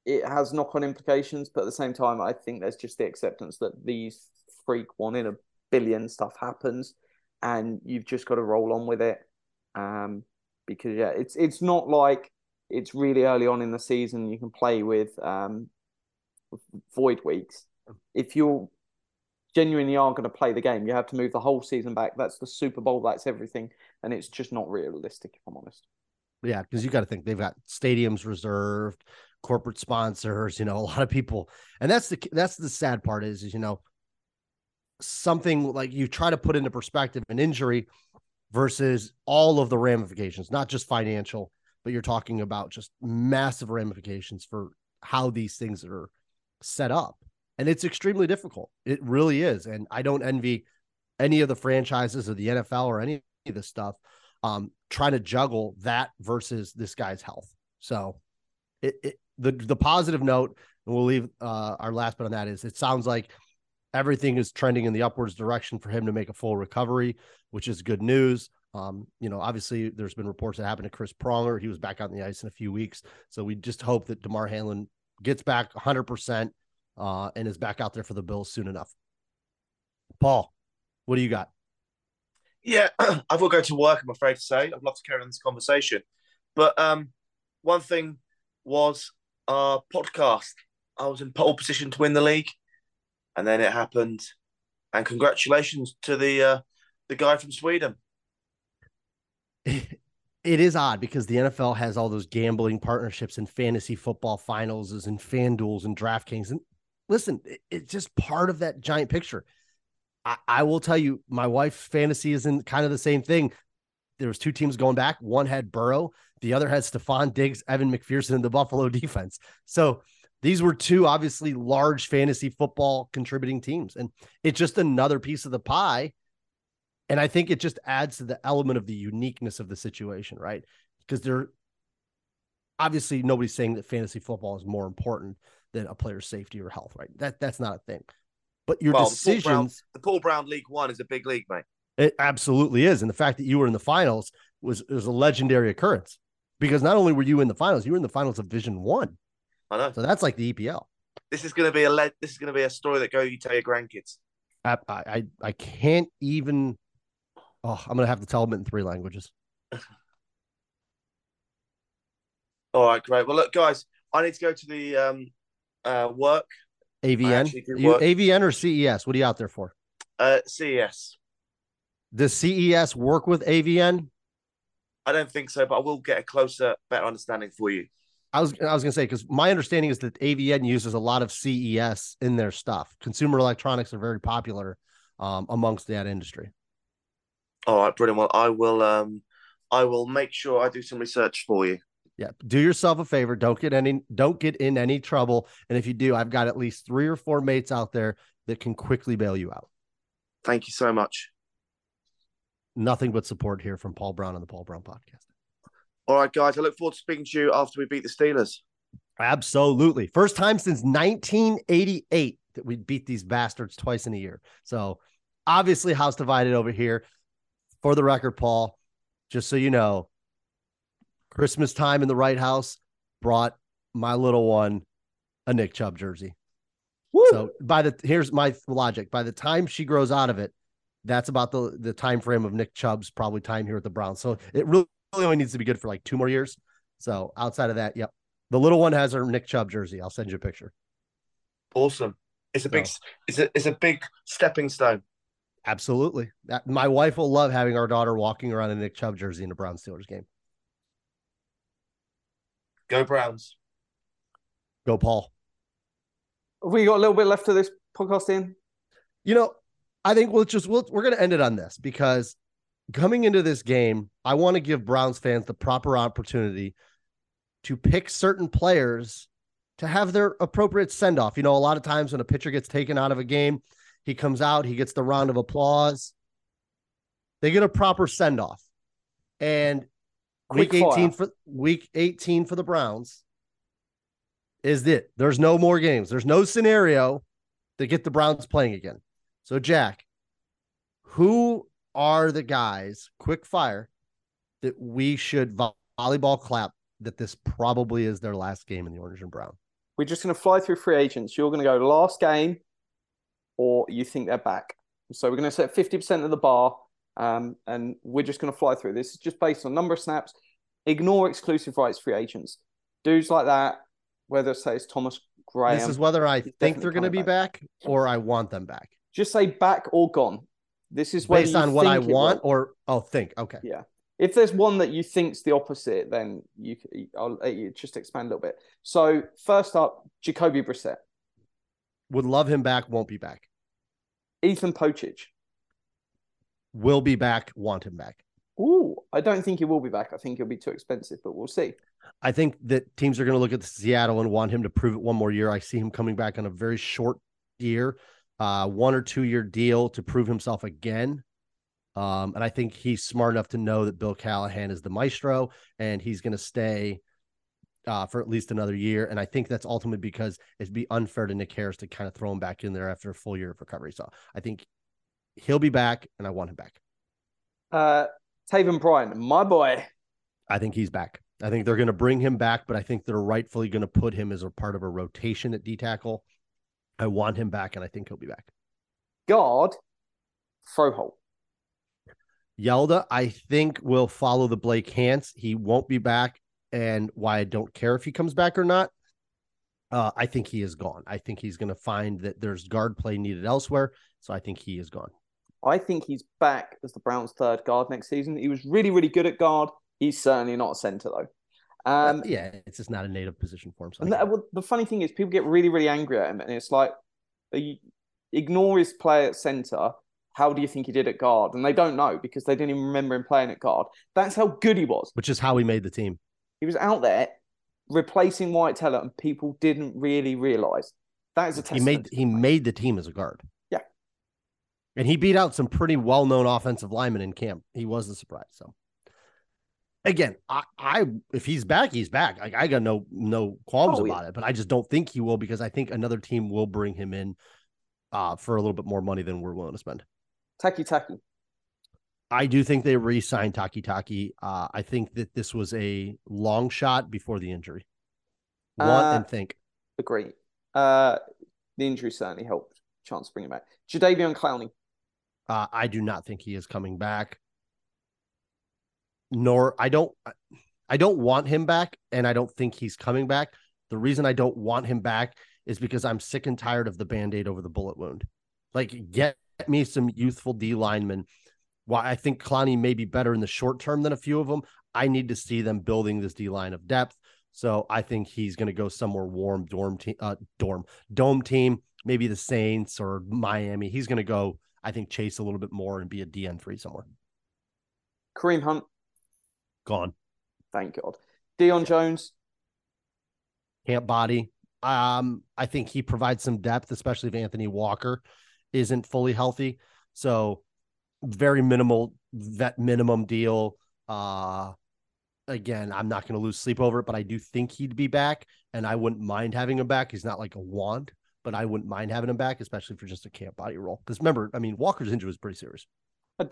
it has knock-on implications, but at the same time, I think there's just the acceptance that these freak one in a billion stuff happens, and you've just got to roll on with it. Um, because yeah, it's it's not like it's really early on in the season. You can play with um, void weeks. If you genuinely are going to play the game, you have to move the whole season back. That's the Super Bowl. That's everything, and it's just not realistic. If I'm honest. Yeah, because you got to think they've got stadiums reserved, corporate sponsors. You know, a lot of people, and that's the that's the sad part is, is you know something like you try to put into perspective an injury versus all of the ramifications, not just financial, but you're talking about just massive ramifications for how these things are set up. And it's extremely difficult. It really is. And I don't envy any of the franchises or the NFL or any of this stuff um, trying to juggle that versus this guy's health. So it, it the the positive note, and we'll leave uh, our last bit on that is it sounds like everything is trending in the upwards direction for him to make a full recovery, which is good news. Um, you know, obviously there's been reports that happened to Chris Pronger. He was back on the ice in a few weeks. So we just hope that Damar Hamlin gets back 100% uh, and is back out there for the Bills soon enough. Paul, what do you got? Yeah, I've got to go to work, I'm afraid to say. I'd love to carry on this conversation. But um, one thing was our podcast. I was in pole position to win the league and then it happened. And congratulations to the uh, the guy from Sweden. (laughs) It is odd because the NFL has all those gambling partnerships and fantasy football finals and FanDuels and DraftKings. And listen, it's just part of that giant picture. I, I will tell you, my wife's fantasy is in kind of the same thing. There was two teams going back. One had Burrow, the other had Stefon Diggs, Evan McPherson, and the Buffalo (laughs) defense. So these were two obviously large fantasy football contributing teams. And it's just another piece of the pie. And I think it just adds to the element of the uniqueness of the situation, right? Because they're obviously nobody's saying that fantasy football is more important than a player's safety or health, right? That that's not a thing. But your well, decisions, the Paul, Brown, the Paul Brown League One is a big league, mate. It absolutely is, and the fact that you were in the finals was was a legendary occurrence because not only were you in the finals, you were in the finals of Division One. I know. So that's like the EPL. This is going to be a le- this is going to be a story that go you tell your grandkids. I I I can't even. Oh, I'm gonna have to tell them it in three languages. (laughs) All right, great. Well, look, guys, I need to go to the um, uh, work. AVN, you. AVN or CES? What are you out there for? Uh, CES. Does CES work with AVN? I don't think so, but I will get a closer, better understanding for you. I was I was gonna say because my understanding is that AVN uses a lot of CES in their stuff. Consumer electronics are very popular um, amongst that industry. All right, brilliant. Well, I will um I will make sure I do some research for you. Yeah, do yourself a favor. Don't get any don't get in any trouble. And if you do, I've got at least three or four mates out there that can quickly bail you out. Thank you so much. Nothing but support here from Paul Brown on the Paul Brown podcast. All right, guys. I look forward to speaking to you after we beat the Steelers. Absolutely. First time since 1988 that we beat these bastards twice in a year. So obviously, house divided over here. For the record, Paul, just so you know, Christmas time in the right house brought my little one a Nick Chubb jersey. Woo! So by the here's my logic. By the time she grows out of it, that's about the the time frame of Nick Chubb's probably time here at the Browns. So it really only needs to be good for like two more years. So outside of that, yep, The little one has her Nick Chubb jersey. I'll send you a picture. Awesome. It's a big. It's a. It's a big stepping stone. Absolutely. That, my wife will love having our daughter walking around in a Nick Chubb jersey in a Brown Steelers game. Go Browns. Go, Paul. Have we got a little bit left of this podcast in? You know, I think we'll just we'll, we're going to end it on this because coming into this game, I want to give Browns fans the proper opportunity to pick certain players to have their appropriate send off. You know, a lot of times when a pitcher gets taken out of a game, he comes out, he gets the round of applause. They get a proper send off. And Quick week 18 for week 18 for the Browns is it. There's no more games. There's no scenario to get the Browns playing again. So, Jack, who are the guys, quick fire, that we should vo- volleyball clap that this probably is their last game in the orange and brown? We're just going to fly through free agents. You're going to go last game, or you think they're back. So we're going to set 50% of the bar, um, and we're just going to fly through. This is just based on number of snaps. Ignore exclusive rights free agents. Dudes like that, whether say it's Thomas Graham, this is whether I think they're going to be back or I want them back. just say back or gone. This is Based on what I want will. or, oh, think. Okay. Yeah. If there's one that you think's the opposite, then you I'll let you just expand a little bit. So first up, Jacoby Brissett, Would love him back, won't be back. Ethan Pocic. Will be back, want him back. Ooh, I don't think he will be back. I think he'll be too expensive, but we'll see. I think that teams are going to look at Seattle and want him to prove it one more year. I see him coming back on a very short year, uh, one or two year deal to prove himself again. Um, and I think he's smart enough to know that Bill Callahan is the maestro and he's going to stay uh, for at least another year. And I think that's ultimately because it'd be unfair to Nick Harris to kind of throw him back in there after a full year of recovery. So I think he'll be back and I want him back. Uh, Taven Bryan, my boy. I think he's back. I think they're going to bring him back, but I think they're rightfully going to put him as a part of a rotation at D tackle. I want him back, and I think he'll be back. Guard, Froholdt. Yelda, I think will follow the Blake Hance. He won't be back, and why I don't care if he comes back or not. Uh, I think he is gone. I think he's going to find that there's guard play needed elsewhere, so I think he is gone. I think he's back as the Browns' third guard next season. He was really, really good at guard. He's certainly not a center though. Um, yeah, it's just not a native position for him. So And get that, well, the funny thing is, people get really, really angry at him, and it's like, you ignore his play at center. How do you think he did at guard? And they don't know because they didn't even remember him playing at guard. That's how good he was. Which is how he made the team. He was out there replacing Wyatt Teller, and people didn't really realize. That is a He made he made the team as a guard. Yeah. And he beat out some pretty well-known offensive linemen in camp. He was the surprise. So again, I, I if he's back, he's back. Like I got no no qualms Oh, yeah. about it, but I just don't think he will because I think another team will bring him in uh for a little bit more money than we're willing to spend. Takitaki. I do think they re-signed Takitaki. Uh, I think that this was a long shot before the injury. Want Uh, and think. Agree. Uh, the injury certainly helped. Chance to bring him back. Jadeveon Clowney. Uh, I do not think he is coming back. Nor I don't I don't want him back and I don't think he's coming back. The reason I don't want him back is because I'm sick and tired of the band-aid over the bullet wound. Like get me some youthful D linemen. While I think Clowney may be better in the short term than a few of them, I need to see them building this D line of depth. So I think he's going to go somewhere warm, dorm team, uh, dorm, dome team, maybe the Saints or Miami. He's going to go, I think, chase a little bit more and be a DN three somewhere. Kareem Hunt. Gone. Thank God. Deion Jones. Camp body. Um, I think he provides some depth, especially if Anthony Walker isn't fully healthy. So very minimal vet minimum deal. Uh again, I'm not going to lose sleep over it, but I do think he'd be back, and I wouldn't mind having him back. He's not like a wand, but I wouldn't mind having him back, especially for just a camp body role. Because remember, I mean, Walker's injury was pretty serious.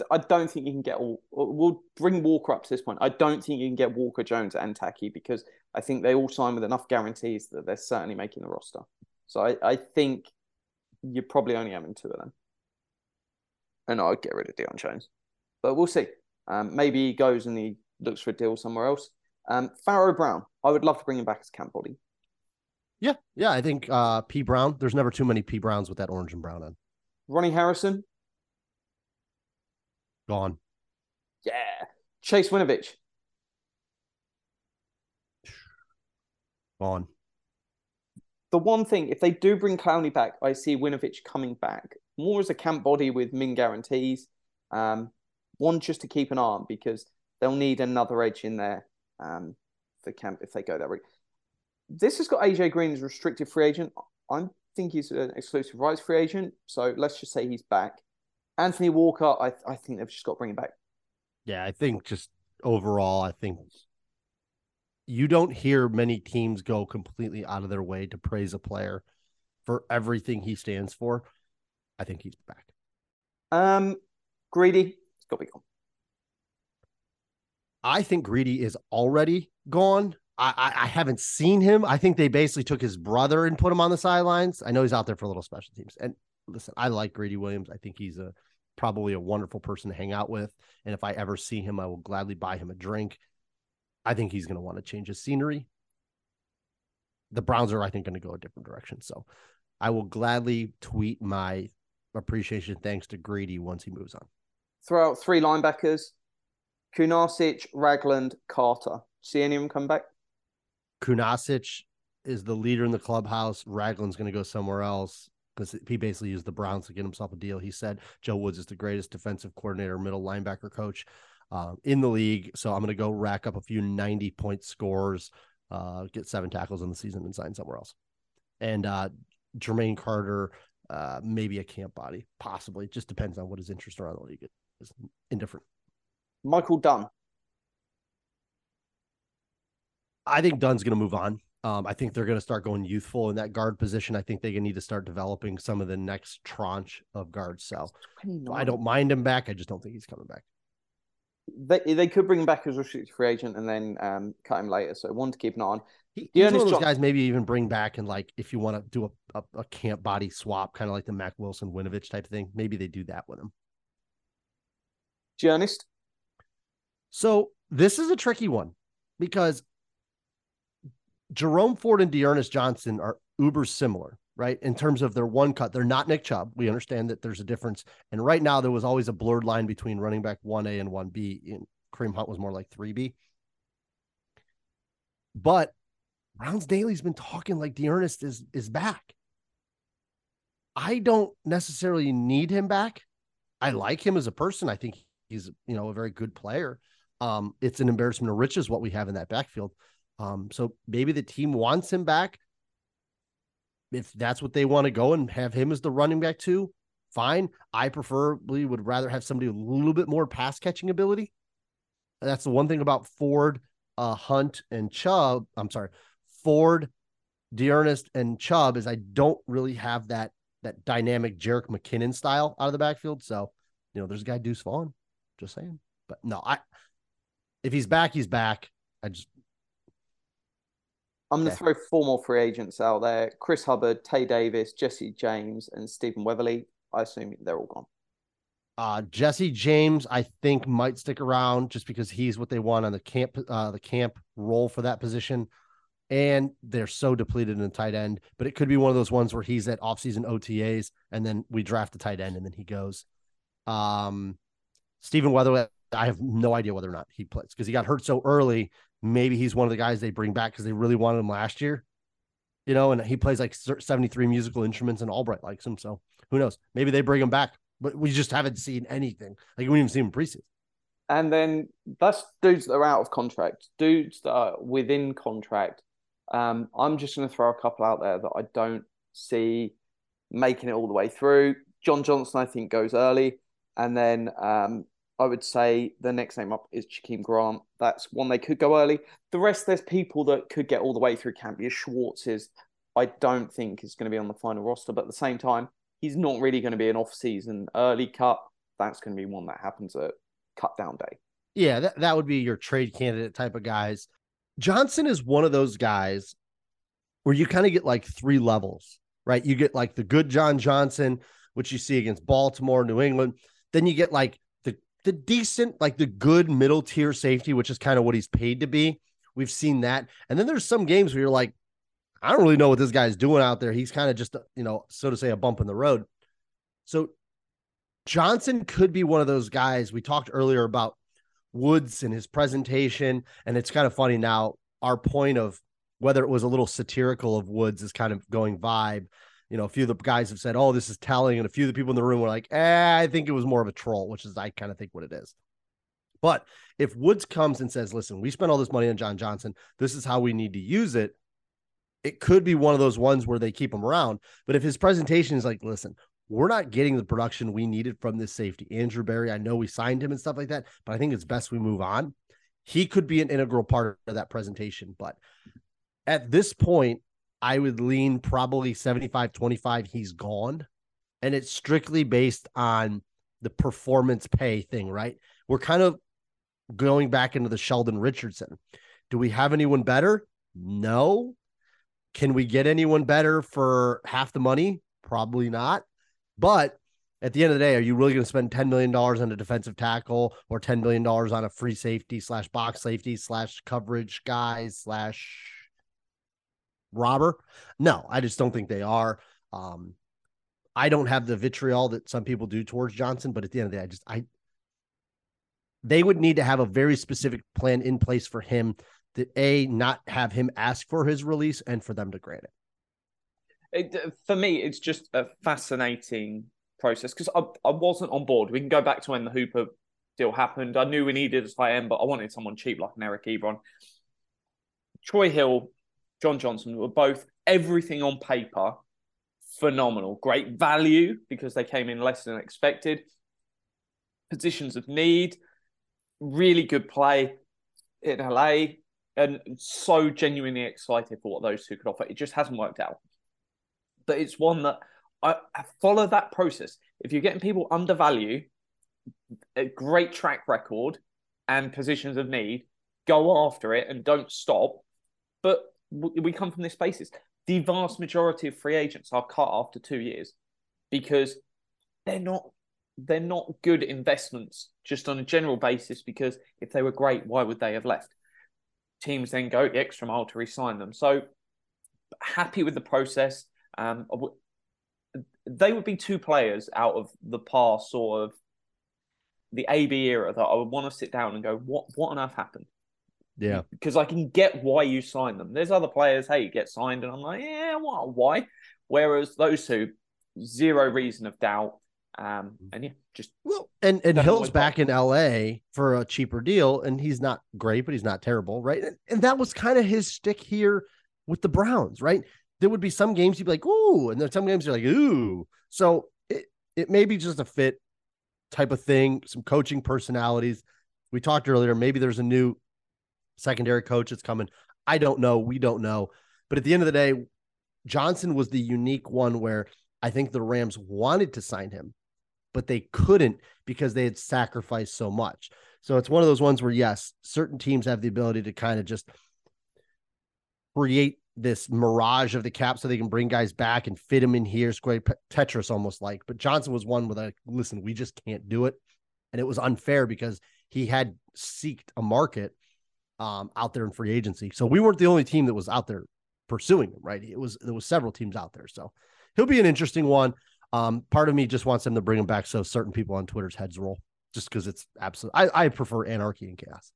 I, don't think you can get all. We'll bring Walker up to this point. I don't think you can get Walker, Jones, and Taki because I think they all sign with enough guarantees that they're certainly making the roster. So I, I think you're probably only having two of them. And I'd get rid of Deion Jones, but we'll see. Um, maybe he goes and he looks for a deal somewhere else. Um, Pharaoh Brown, I would love to bring him back as camp body. Yeah, yeah. I think uh, P Brown. There's never too many P Browns with that orange and brown on. Ronnie Harrison, Gone. yeah. Chase Winovich, Gone. the one thing, if they do bring Clowney back, I see Winovich coming back more as a camp body with min guarantees. Um, one just to keep an eye on because they'll need another edge in there um, for camp if they go that route. This has got AJ Green as restricted free agent. I think he's an exclusive rights free agent, so let's just say he's back. Anthony Walker, I I think they've just got to bring him back. Yeah, I think just overall, I think you don't hear many teams go completely out of their way to praise a player for everything he stands for. I think he's back. Um, Greedy, it's got to be gone. I think Greedy is already gone. I, I, haven't seen him. I think they basically took his brother and put him on the sidelines. I know he's out there for little special teams. And listen, I like Greedy Williams. I think he's a probably a wonderful person to hang out with. And if I ever see him, I will gladly buy him a drink. I think he's going to want to change his scenery. The Browns are, I think, going to go a different direction. So I will gladly tweet my appreciation thanks to Greedy once he moves on. Throw out three linebackers: Kunaszyk, Ragland, Carter. See any of them come back? Kunaszyk is the leader in the clubhouse. Ragland's going to go somewhere else because he basically used the Browns to get himself a deal. He said Joe Woods is the greatest defensive coordinator, middle linebacker coach uh, in the league. So I'm going to go rack up a few 90 point scores, uh, get seven tackles in the season, and sign somewhere else. And uh, Jermaine Carter, uh, maybe a camp body, possibly. It just depends on what his interest around the league is. Indifferent. Michael Dunn. I think Dunn's going to move on. Um, I think they're going to start going youthful in that guard position. I think they need to start developing some of the next tranche of guards. So I don't mind him back. I just don't think he's coming back. They they could bring him back as a restricted free agent and then um, cut him later. So one to keep an eye on. He, The he's one of those John- guys maybe even bring back and like if you want to do a, a, a camp body swap, kind of like the Mac Wilson Winovich type thing, maybe they do that with him. Giannis, So this is a tricky one because Jerome Ford and D'Ernest Johnson are uber similar, right? In terms of their one cut, they're not Nick Chubb. We understand that there's a difference. And right now, there was always a blurred line between running back 1A and 1B. And Kareem Hunt was more like 3B. But Browns Daly's been talking like D'Ernest is is back. I don't necessarily need him back. I like him as a person. I think he's you know a very good player. Um, it's an embarrassment of riches what we have in that backfield. Um, so maybe the team wants him back. If that's what they want to go and have him as the running back too, fine. I preferably would rather have somebody with a little bit more pass catching ability. That's the one thing about Ford, uh, Hunt, and Chubb. I'm sorry, Ford, D'Ernest, and Chubb is I don't really have that that dynamic Jerick McKinnon style out of the backfield. So, you know, there's a guy Deuce Vaughn. Just saying. But no, I if he's back, he's back. I just I'm going to Okay. throw four more free agents out there: Chris Hubbard, Tay Davis, Jesse James, and Stephen Weatherly. I assume they're all gone. uh Jesse James, I think might stick around just because he's what they want on the camp uh the camp role for that position. And they're so depleted in the tight end, but it could be one of those ones where he's at offseason OTAs and then we draft a tight end and then he goes. Um Stephen Weatherly, I have no idea whether or not he plays because he got hurt so early. Maybe he's one of the guys they bring back because they really wanted him last year, you know, and he plays like 73 musical instruments and Albright likes him. So who knows? Maybe they bring him back, but we just haven't seen anything. Like we haven't even seen him preseason. And then that's dudes that are out of contract, dudes that are within contract. Um, I'm just going to throw a couple out there that I don't see making it all the way through. John Johnson, I think, goes early. And then um, I would say the next name up is Jakeem Grant. That's one they could go early. The rest, there's people that could get all the way through camp. Your Schwartz is, I don't think, is going to be on the final roster. But at the same time, he's not really going to be an off-season early cut. That's going to be one that happens at cut down day. Yeah, that, that would be your trade candidate type of guys. Johnson is one of those guys where you kind of get like three levels, right? You get like the good John Johnson, which you see against Baltimore, New England. Then you get like the decent, like the good middle tier safety, which is kind of what he's paid to be, We've seen that. And then there's some games where you're like, I don't really know what this guy's doing out there. He's kind of just, you know, so to say, a bump in the road. So Johnson could be one of those guys. We talked earlier about Woods and his presentation. And it's kind of funny now, our point of whether it was a little satirical of Woods is kind of going vibe. You know, a few of the guys have said, oh, this is telling. And a few of the people in the room were like, eh, I think it was more of a troll, which is, I kind of think what it is. But if Woods comes and says, listen, we spent all this money on John Johnson, this is how we need to use it, it could be one of those ones where they keep him around. But if his presentation is like, listen, we're not getting the production we needed from this safety. Andrew Berry, I know we signed him and stuff like that, but I think it's best we move on. He could be an integral part of that presentation. But at this point, I would lean probably 75 25. He's gone. And it's strictly based on the performance pay thing, right? We're kind of going back into the Sheldon Richardson. Do we have anyone better? No. Can we get anyone better for half the money? Probably not. But at the end of the day, are you really going to spend $10 million on a defensive tackle or $10 million on a free safety slash box safety slash coverage guy slash robber? No, I just don't think they are. Um, I don't have the vitriol that some people do towards Johnson, but at the end of the day, I just I they would need to have a very specific plan in place for him that a not have him ask for his release and for them to grant it. It, for me, it's just a fascinating process because I, I wasn't on board. We can go back to when the Hooper deal happened. I knew we needed a tight end, but I wanted someone cheap like an Eric Ebron. Troy Hill, John Johnson were both everything on paper phenomenal. Great value because they came in less than expected. Positions of need, really good play in LA, and so genuinely excited for what those two could offer. It just hasn't worked out. But it's one that I, I follow that process. If you're getting people undervalue, a great track record and positions of need, go after it and don't stop. But we come from this basis. The vast majority of free agents are cut after two years because they're not they're not good investments just on a general basis because if they were great, why would they have left? Teams then go the extra mile to resign them. So happy with the process. Um, they would be two players out of the past sort of the AB era that I would want to sit down and go, what what on earth happened? Yeah. Because I can get why you signed them. There's other players, hey, you get signed, and I'm like, yeah, well, why? Whereas those two, zero reason of doubt. Um, and yeah, just well, and and Hill's back in LA for a cheaper deal, and he's not great, but he's not terrible, right? And, and that was kind of his stick here with the Browns, right? There would be some games you'd be like, ooh, and then some games you're like, ooh. So it it may be just a fit type of thing, some coaching personalities. We talked earlier, maybe there's a new secondary coach that's coming. I don't know. We don't know. But at the end of the day, Johnson was the unique one where I think the Rams wanted to sign him, but they couldn't because they had sacrificed so much. So it's one of those ones where, yes, certain teams have the ability to kind of just create this mirage of the cap so they can bring guys back and fit them in here, square Tetris almost like. But Johnson was one with like, listen, we just can't do it. And it was unfair because he had seeked a market um, out there in free agency. So we weren't the only team that was out there pursuing him, right? It was there was several teams out there. So he'll be an interesting one. Um, part of me just wants them to bring him back so certain people on Twitter's heads roll, just because it's absolute. I, I prefer anarchy and chaos.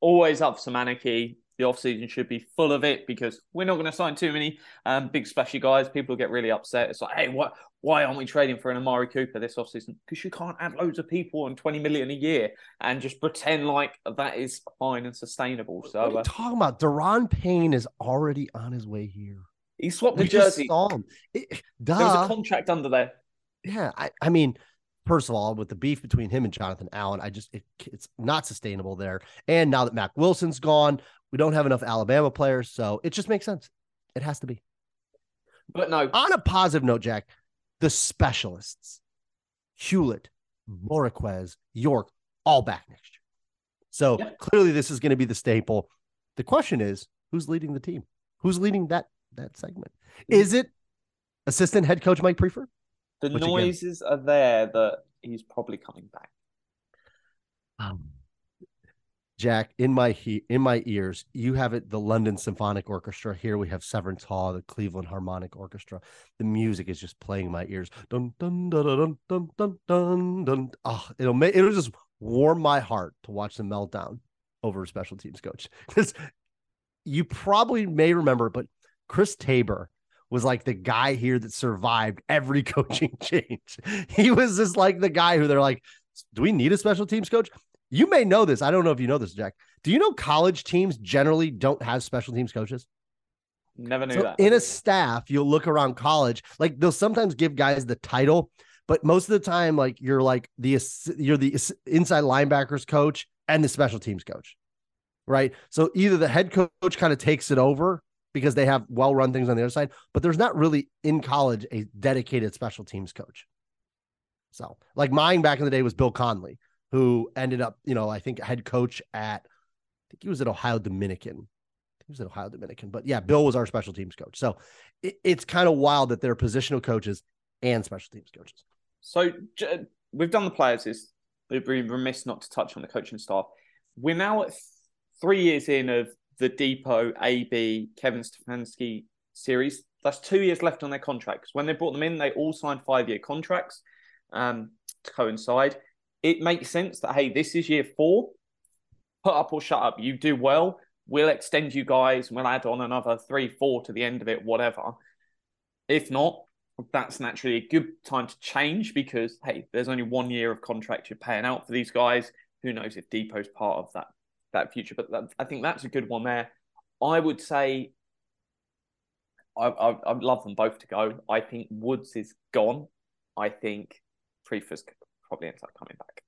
Always up for some anarchy the offseason should be full of it because we're not going to sign too many um, big splashy guys. People get really upset. It's like, hey, what? Why aren't we trading for an Amari Cooper this offseason? Because you can't add loads of people and 20 million a year and just pretend like that is fine and sustainable. So, what are you uh, talking about? Daron Payne is already on his way here. He swapped the jersey. Saw him. It, there was a contract under there. Yeah, I, I mean, first of all, with the beef between him and Jonathan Allen, I just it, it's not sustainable there. And now that Mac Wilson's gone, we don't have enough Alabama players, so it just makes sense. It has to be. But no. On a positive note, Jack, the specialists, Hughlett, Bojorquez, York, all back next year. So yep. clearly, this is going to be the staple. The question is, who's leading the team? Who's leading that that segment? Is it assistant head coach Mike Priefer? The Which noises again, are there that he's probably coming back. Um, Jack, in my he- in my ears, you have it the London Symphonic Orchestra. Here we have Severance Hall, the Cleveland Harmonic Orchestra. The music is just playing in my ears. Dun dun dun dun dun dun dun dun. Oh, it'll make it'll just warm my heart to watch the meltdown over a special teams coach. (laughs) Because you probably may remember, but Chris Tabor was like the guy here that survived every (laughs) coaching change. He was just like the guy who they're like, do we need a special teams coach? You may know this. I don't know if you know this, Jack. Do you know college teams generally don't have special teams coaches? Never knew So that. in a staff, you'll look around college, like they'll sometimes give guys the title, but most of the time, like you're like the you're the inside linebackers coach and the special teams coach, right? So either the head coach kind of takes it over because they have well run things on the other side, but there's not really in college a dedicated special teams coach. So like mine back in the day was Bill Conley, who ended up, you know, I think head coach at, I think he was at Ohio Dominican. He was at Ohio Dominican, but yeah, Bill was our special teams coach. So it, it's kind of wild that they're positional coaches and special teams coaches. So we've done the players. Is we'd be remiss not to touch on the coaching staff. We're now at th- three years in of the Depot, AB, Kevin Stefanski series. That's two years left on their contracts. When they brought them in, they all signed five-year contracts um, to coincide. It makes sense that hey, this is year four. Put up or shut up. You do well. We'll extend you guys. We'll add on another three, four to the end of it, whatever. If not, that's naturally a good time to change because hey, there's only one year of contract you're paying out for these guys. Who knows if Depot's part of that that future? But that, I think that's a good one there. I would say I, I I'd love them both to go. I think Woods is gone. I think Priefer probably ends up coming back.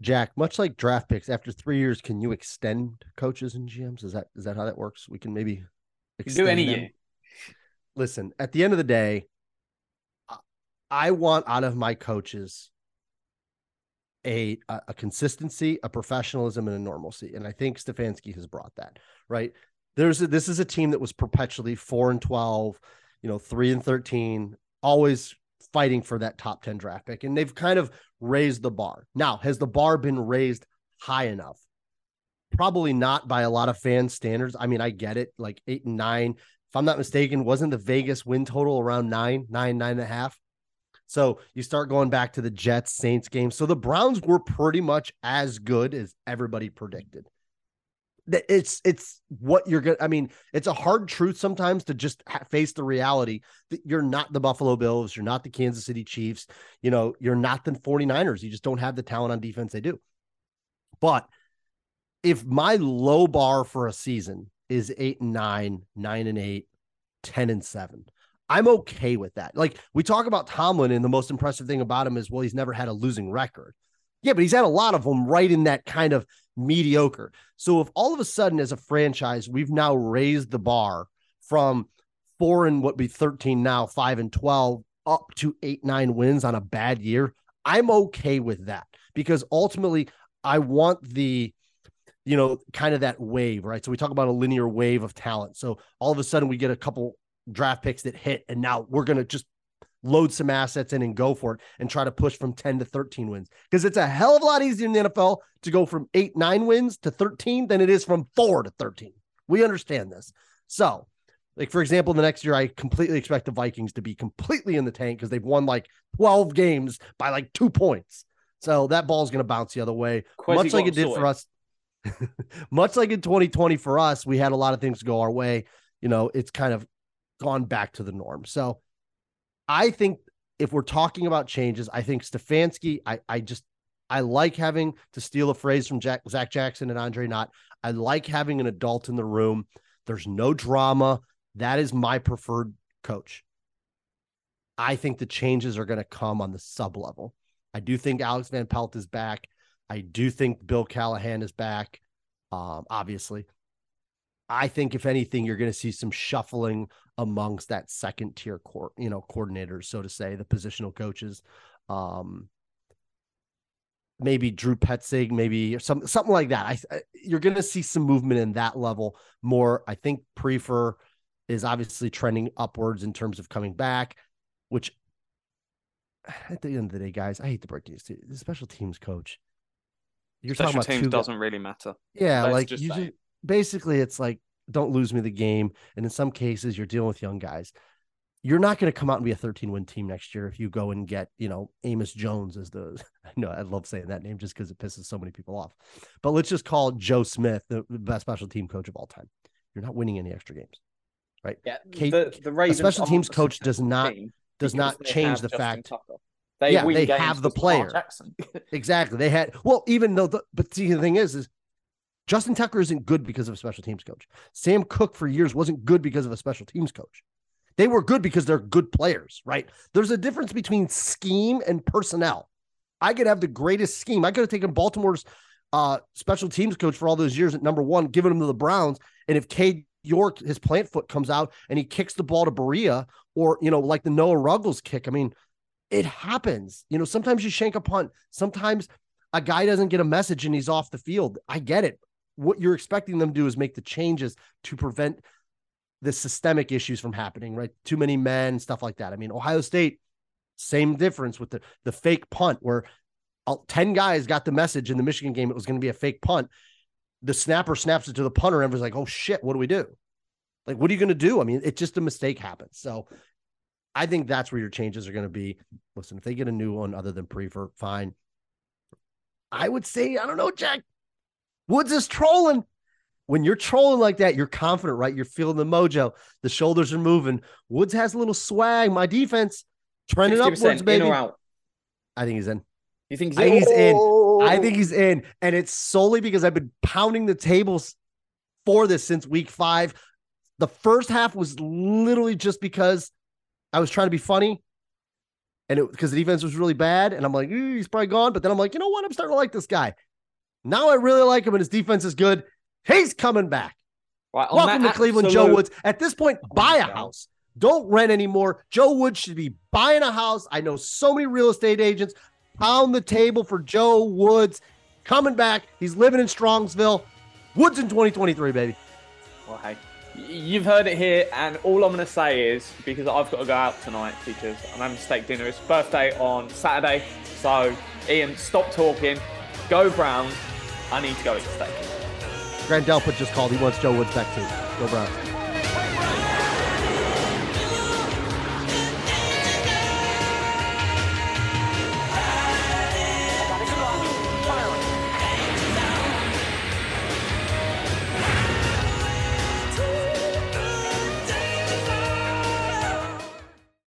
Jack, much like draft picks, after three years, can you extend coaches and GMs? Is that is that how that works? We can maybe You can do any them? year. Listen, at the end of the day, I- I want out of my coaches a, a a consistency, a professionalism, and a normalcy. And I think Stefanski has brought that, right? There's a, this is a team that was perpetually four and twelve, you know, three and thirteen, always fighting for that top 10 draft pick. And they've kind of raised the bar. Now, has the bar been raised high enough? Probably not by a lot of fan standards. I mean, I get it, like eight and nine. If I'm not mistaken, wasn't the Vegas win total around nine, nine, nine and a half? So you start going back to the Jets Saints game. So the Browns were pretty much as good as everybody predicted. That It's it's what you're gonna. I mean, it's a hard truth sometimes to just ha- face the reality that you're not the Buffalo Bills, you're not the Kansas City Chiefs, you know, you're not the 49ers. You just don't have the talent on defense they do. But if my low bar for a season is eight and nine, nine and eight, 10 and seven, I'm okay with that. Like we talk about Tomlin, and the most impressive thing about him is, well, he's never had a losing record. Yeah, but he's had a lot of them right in that kind of mediocre. So if all of a sudden, as a franchise, we've now raised the bar from four and what be 13 now, five and 12, up to eight, nine wins on a bad year, I'm okay with that because ultimately I want the you know, kind of that wave, right? So we talk about a linear wave of talent. So all of a sudden we get a couple draft picks that hit, and now we're going to just load some assets in and go for it and try to push from 10 to 13 wins because it's a hell of a lot easier in the NFL to go from eight, nine wins to 13 than it is from four to 13. We understand this. So, like, for example, the next year, I completely expect the Vikings to be completely in the tank because they've won like 12 games by like two points. So that ball's going to bounce the other way, Quasi much like it did sorted. for us. (laughs) much like in 2020 for us, we had a lot of things go our way. You know, it's kind of gone back to the norm. So I think if we're talking about changes, I think Stefanski, I, I just, I like having to steal a phrase from Jack, Zach Jackson and Andre Knott. I like having an adult in the room. There's no drama. That is my preferred coach. I think the changes are going to come on the sub level. I do think Alex Van Pelt is back. I do think Bill Callahan is back. Um, obviously, I think if anything, you're going to see some shuffling amongst that second tier court, you know, coordinators, so to say, the positional coaches. Um, maybe Drew Petzing, maybe some something like that. I, you're going to see some movement in that level more. I think Priefer is obviously trending upwards in terms of coming back, which (sighs) at the end of the day, guys, I hate to break news to you. The special teams coach, you're Special talking about teams doesn't really matter. Yeah, Let's like just you basically it's like don't lose me the game. And in some cases, you're dealing with young guys. You're not going to come out and be a 13 win team next year if you go and get, you know, Amos Jones as the. (laughs) I know I love saying that name just because it pisses so many people off. But let's just call Joe Smith the best special team coach of all time. You're not winning any extra games. Right? Yeah, Kate- the, the Ravens special teams coach does not- Does not change the Justin fact. Tucker. They Yeah, they have the player. (laughs) Exactly. They had well, even though the but see the thing is, is Justin Tucker isn't good because of a special teams coach. Sam Koch for years wasn't good because of a special teams coach. They were good because they're good players, right? There's a difference between scheme and personnel. I could have the greatest scheme. I could have taken Baltimore's uh, special teams coach for all those years at number one, given him to the Browns. And if Cade York, his plant foot comes out and he kicks the ball to Berea, or you know, like the Noah Ruggles kick. I mean, it happens. You know, sometimes you shank a punt. Sometimes a guy doesn't get a message and he's off the field. I get it. What you're expecting them to do is make the changes to prevent the systemic issues from happening, right? Too many men, stuff like that. I mean, Ohio State, same difference with the the fake punt where uh, 10 guys got the message in the Michigan game it was going to be a fake punt. The snapper snaps it to the punter and was like, "Oh shit, what do we do?" Like, what are you going to do? I mean, it's just a mistake happens. So, I think that's where your changes are going to be. Listen, if they get a new one other than Priefer, fine. I would say, I don't know, Jack. Woods is trolling. When you're trolling like that, you're confident, right? You're feeling the mojo. The shoulders are moving. Woods has a little swag. My defense trending 50% upwards, in baby. or out. I think he's in. You think I think he's in. Oh! I think he's in. And it's solely because I've been pounding the tables for this since week five. The first half was literally just because I was trying to be funny. And it because the defense was really bad. And I'm like, eh, he's probably gone. But then I'm like, you know what? I'm starting to like this guy. Now I really like him and his defense is good. He's coming back. Right, on Welcome to that Cleveland, Joe Woods. At this point, oh buy a God. house. Don't rent anymore. Joe Woods should be buying a house. I know so many real estate agents. Pound the table for Joe Woods coming back. He's living in Strongsville. Woods in 2023, baby. Well, hey, you've heard it here, and all I'm going to say is because I've got to go out tonight because I'm having steak dinner. It's birthday on Saturday, so Ian, stop talking. Go Browns. I need to go eat steak. Grant Delpit just called. He wants Joe Woods back too. Go Browns.